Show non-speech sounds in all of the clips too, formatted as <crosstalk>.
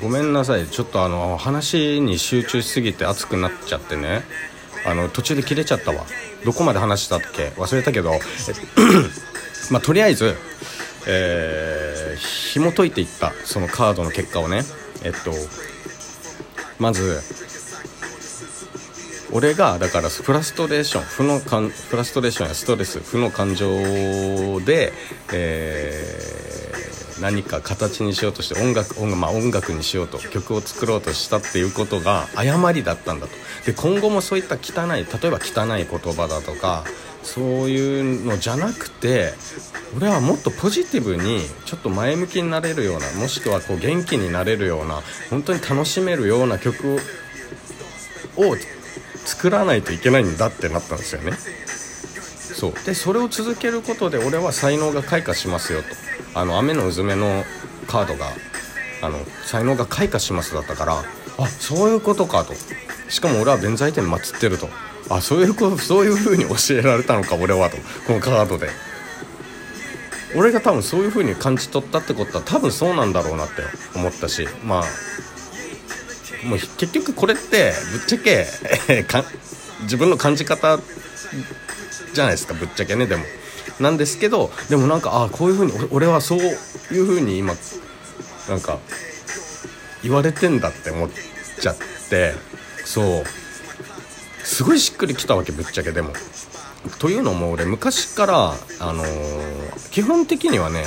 ごめんなさい。ちょっとあの話に集中しすぎて熱くなっちゃってね。あの途中で切れちゃったわ。どこまで話したっけ？忘れたけど。<clears throat> まあとりあえずえー、紐解いていったそのカードの結果をね。えっとまず俺がだからフラストレーション負のかんフラストレーションやストレス負の感情で、えー、何か形にしようとして音楽音楽,、まあ、音楽にしようと曲を作ろうとしたっていうことが誤りだったんだと。で今後もそういった汚い例えば汚い言葉だとかそういうのじゃなくて俺はもっとポジティブにちょっと前向きになれるようなもしくはこう元気になれるような本当に楽しめるような曲を作らないといけないんだってなったんですよね。そう。でそれを続けることで俺は才能が開花しますよと。あの雨のうずめのカードがあの才能が開花しますだったからあそういうことかと。しかも俺は弁財天祀ってると。あそういうことそういう風に教えられたのか俺はと。このカードで。俺が多分そういう風に感じ取ったってことは多分そうなんだろうなって思ったしまあもう結局これってぶっちゃけ <laughs> 自分の感じ方じゃないですかぶっちゃけねでも。なんですけどでもなんかああこういう風に俺はそういう風に今なんか言われてんだって思っちゃってそう。すごいしっくりきたわけぶっちゃけでも。というのも俺昔からあのー、基本的にはね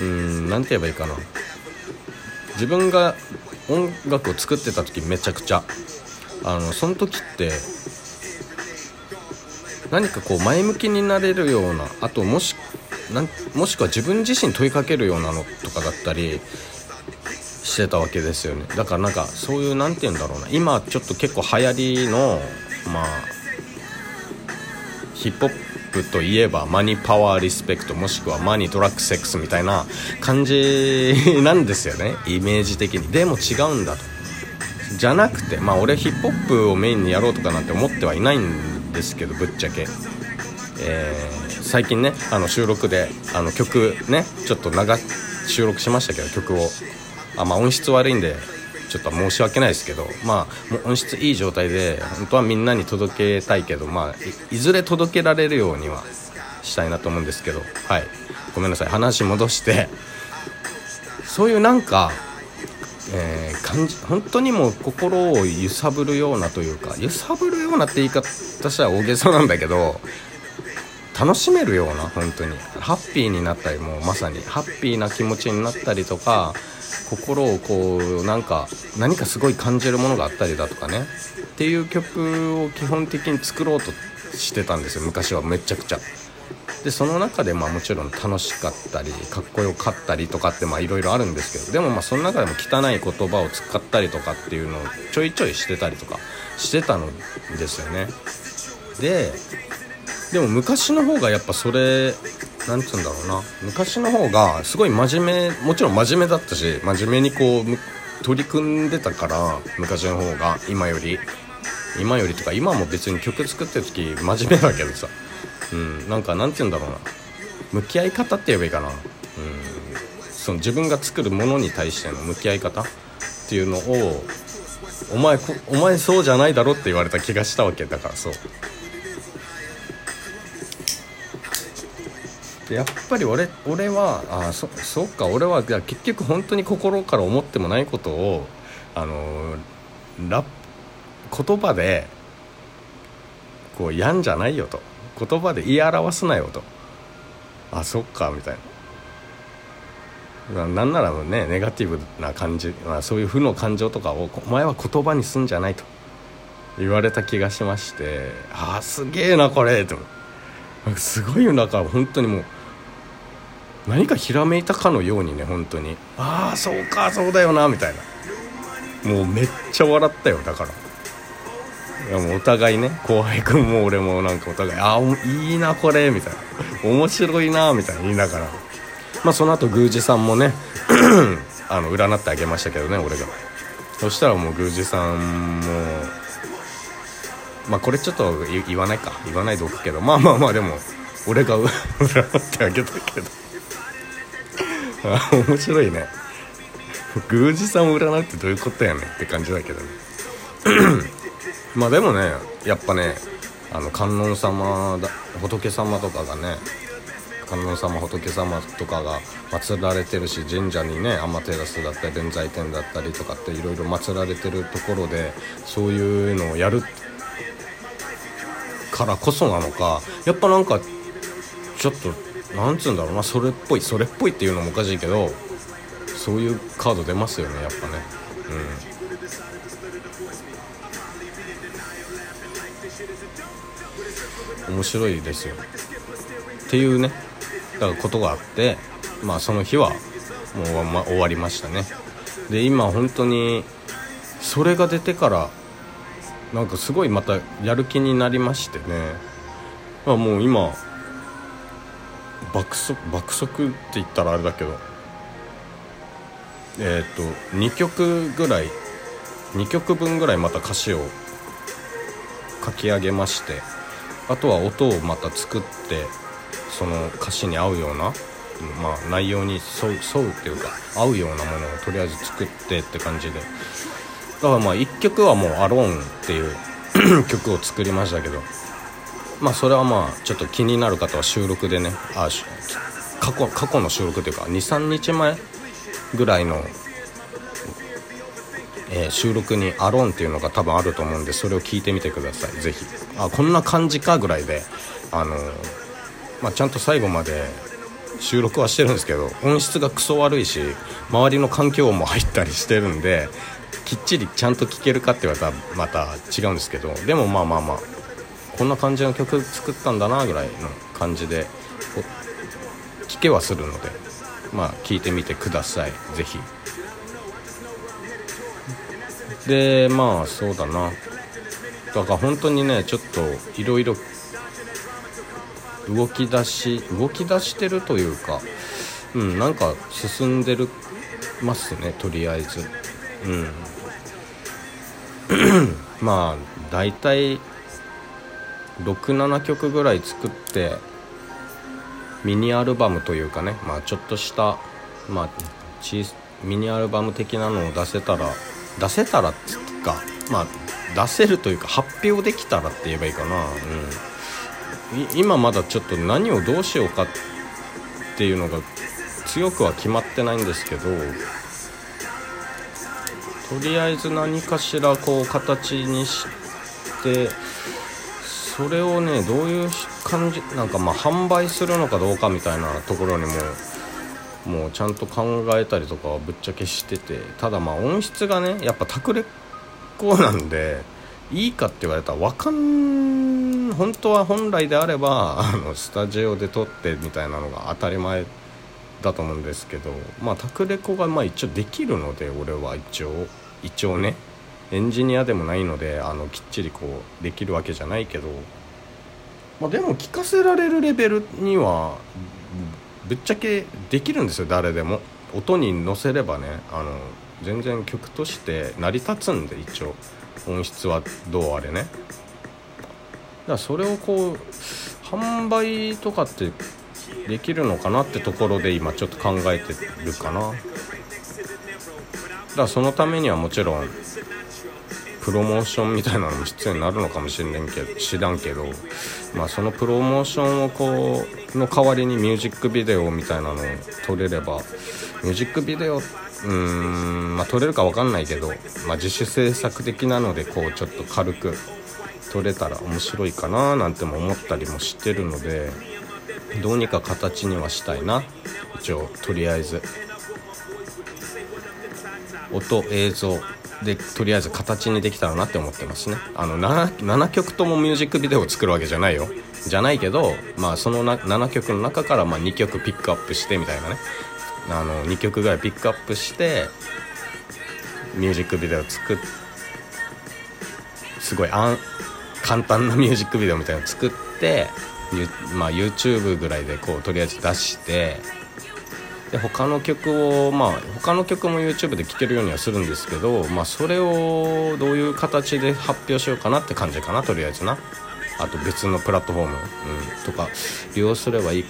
うん何て言えばいいかな。自分が音楽を作ってた時めちゃくちゃ。あのその時って何かこう前向きになれるようなあともしなんもしくは自分自身問いかけるようなのとかだったりしてたわけですよね。だからなんかそういう何て言うんだろうな。今ちょっと結構流行りのまあヒップホップといえばマニパワーリスペクトもしくはマニドラッグセックスみたいな感じなんですよね。イメージ的に。でも違うんだと。じゃなくてまあ俺ヒップホップをメインにやろうとかなんて思ってはいないんですけどぶっちゃけ。えー、最近ねあの収録であの曲ねちょっと長収録しましたけど曲を。あまあ音質悪いんでちょっと申し訳ないですけどまあ音質いい状態で本当はみんなに届けたいけどまあいずれ届けられるようにはしたいなと思うんですけどはい。ごめんなさい話戻して。そういうなんかえー、感じ本当にもう心を揺さぶるようなというか揺さぶるようなって言い方したら大げさなんだけど楽しめるような本当に。ハッピーになったりもうまさにハッピーな気持ちになったりとか心をこうなんか何かすごい感じるものがあったりだとかね。っていう曲を基本的に作ろうとしてたんですよ昔は。めちゃくちゃ。でその中でまあもちろん楽しかったりかっこよかったりとかっていろいろあるんですけどでもまあその中でも汚い言葉を使ったりとかっていうのをちょいちょいしてたりとかしてたのですよね。ででも昔の方がやっぱそれなんつうんだろうな。昔の方がすごい真面目もちろん真面目だったし真面目にこう取り組んでたから昔の方が今より。今よりとか今も別に曲作ってる時真面目だけどさうん。なんかなんて言うんだろうな。向き合い方って言えばいいかな。うん。その自分が作るものに対しての向き合い方っていうのをお前お前そうじゃないだろって言われた気がしたわけ。だからそう。でやっぱり俺俺はあそそっか。俺は結局本当に心から思ってもないことをあのラ言葉でこうやんじゃないよと。言葉で言い表すなよと。あそっかみたいな。なんならねネガティブな感じ、まあ、そういう負の感情とかをお前は言葉にすんじゃないと。言われた気がしましてああすげえなこれと。すごいなんか本当にもう何かひらめいたかのようにね本当に。ああそうかそうだよなみたいな。もうめっちゃ笑ったよだから。いやもうお互いね後輩君も俺もなんかお互いあいいなこれみたいな。面白いなみたいな言いながら。まあその後宮司さんもね <clears throat> あの占ってあげましたけどね俺が。そしたらもう宮司さんもまあこれちょっと言わないか。言わないでおくけど。まあまあまあでも俺が <laughs> 占ってあげたけど。あ面白いね。宮司さんを占うってどういうことやねんって感じだけどね。まあでもねやっぱねあの観音様だ仏様とかがね観音様仏様とかが祀られてるし神社にね天照だったり弁財天だったりとかっていろいろ祀られてるところでそういうのをやるからこそなのかやっぱなんかちょっとなんつうんだろうなそれっぽいそれっぽいっていうのもおかしいけどそういうカード出ますよねやっぱね。うん。面白いですよ。っていうね。だからことがあってまあその日はもう、終わりましたね。で今本当にそれが出てからなんかすごいまたやる気になりましてね、まあ、もう今爆速爆速って言ったらあれだけどえっ、ー、と2曲ぐらい2曲分ぐらいまた歌詞を書き上げましてあとは音をまた作ってその歌詞に合うような、まあ、内容に沿う沿うっていうか合うようなものをとりあえず作ってって感じで。だからまあ1曲はもう「アローンっていう <coughs> 曲を作りましたけどまあそれはまあちょっと気になる方は収録でねあ過去過去の収録というか23日前ぐらいの、えー、収録に「アローンっていうのが多分あると思うんでそれを聞いてみてください。是非あこんな感じかぐらいであのー、まあ、ちゃんと最後まで収録はしてるんですけど音質がクソ悪いし周りの環境音も入ったりしてるんできっちりちゃんと聴けるかって言われたらまた違うんですけどでもまあまあまあこんな感じの曲作ったんだなぐらいの感じで聴けはするのでまあ聴いてみてください。是非でまあそうだな。だから本当にねちょっといろいろ動き出し動き出してるというかうんなんか進んでるますねとりあえず。うん。<clears throat> まあ大体67曲ぐらい作ってミニアルバムというかね、まあ、ちょっとした、まあ、ミニアルバム的なのを出せたら出せたらっつうか、まあ、出せるというか発表できたらって言えばいいかな、うん、今まだちょっと何をどうしようかっていうのが強くは決まってないんですけどとりあえず何かしらこう形にしてそれをねどういう感じなんかまあ販売するのかどうかみたいなところにももうちゃんと考えたりとかはぶっちゃけしててただまあ音質がねやっぱタれっこなんでいいかって言われたら分かん本当は本来であれば <laughs> あのスタジオで撮ってみたいなのが当たり前だと思うんですけどまあタクレコがまあ一応できるので俺は一応一応ねエンジニアでもないのであのきっちりこうできるわけじゃないけど、まあ、でも聞かせられるレベルにはぶっちゃけできるんですよ誰でも。音に乗せればねあの全然曲として成り立つんで一応音質はどうあれね。だからそれをこう販売とかってできるのかなってところで今ちょっと考えてるかな。だからそのためにはもちろんプロモーションみたいなのも必要になるのかもしれんけど知らんけど、まあ、そのプロモーションをこうの代わりにミュージックビデオみたいなのを撮れればミュージックビデオうーんまあ撮れるか分かんないけど、まあ、自主制作的なのでこうちょっと軽く撮れたら面白いかななんても思ったりもしてるのでどうにか形にはしたいな。一応とりあえず。音映像。でとりあえず形にできたらなって思ってますね。あの 7, 7曲ともミュージックビデオを作るわけじゃないよ。じゃないけど、まあ、そのな7曲の中からま2曲ピックアップしてみたいなね。あの2曲ぐらいピックアップしてミュージックビデオ作っすごいあん簡単なミュージックビデオみたいなの作って、まあ、YouTube ぐらいでこうとりあえず出してで他の曲をまあ他の曲も YouTube で聴けるようにはするんですけど、まあ、それをどういう形で発表しようかなって感じかなとりあえずな。あと別のプラットフォーム、うん、とか利用すればいい。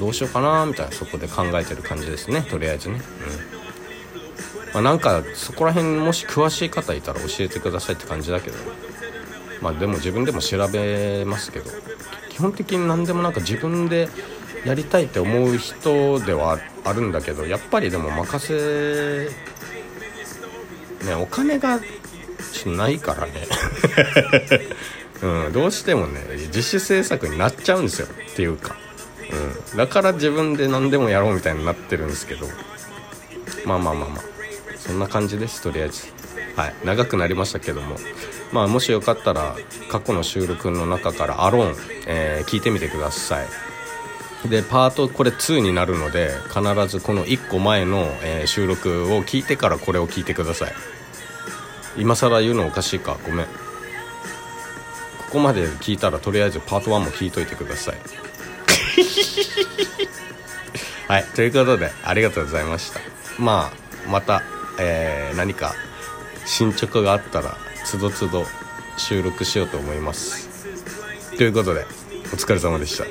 どうしようかなみたいなそこで考えてる感じですねとりあえずね、うん、まあ、なんかそこら辺もし詳しい方いたら教えてくださいって感じだけど。まあでも自分でも調べますけど。基本的に何でもなんか自分でやりたいって思う人ではあるんだけどやっぱりでも任せねお金がないからね。<laughs> うん、どうしてもね自主制作になっちゃうんですよっていうか、うん、だから自分で何でもやろうみたいになってるんですけど。まあまあまあまあ。そんな感じですとりあえず。はい。長くなりましたけども。まあもしよかったら過去の収録の中から「アローン」えー、聞いてみてください。でパートこれ2になるので必ずこの1個前の、えー、収録を聞いてからこれを聞いてください。今更言うのおかしいか？ごめん。ここまで聞いたらとりあえずパート1も聞いといてください。<laughs> はいということでありがとうございました。まあまた、えー、何か進捗があったらつどつど収録しようと思います。ということでお疲れ様でした。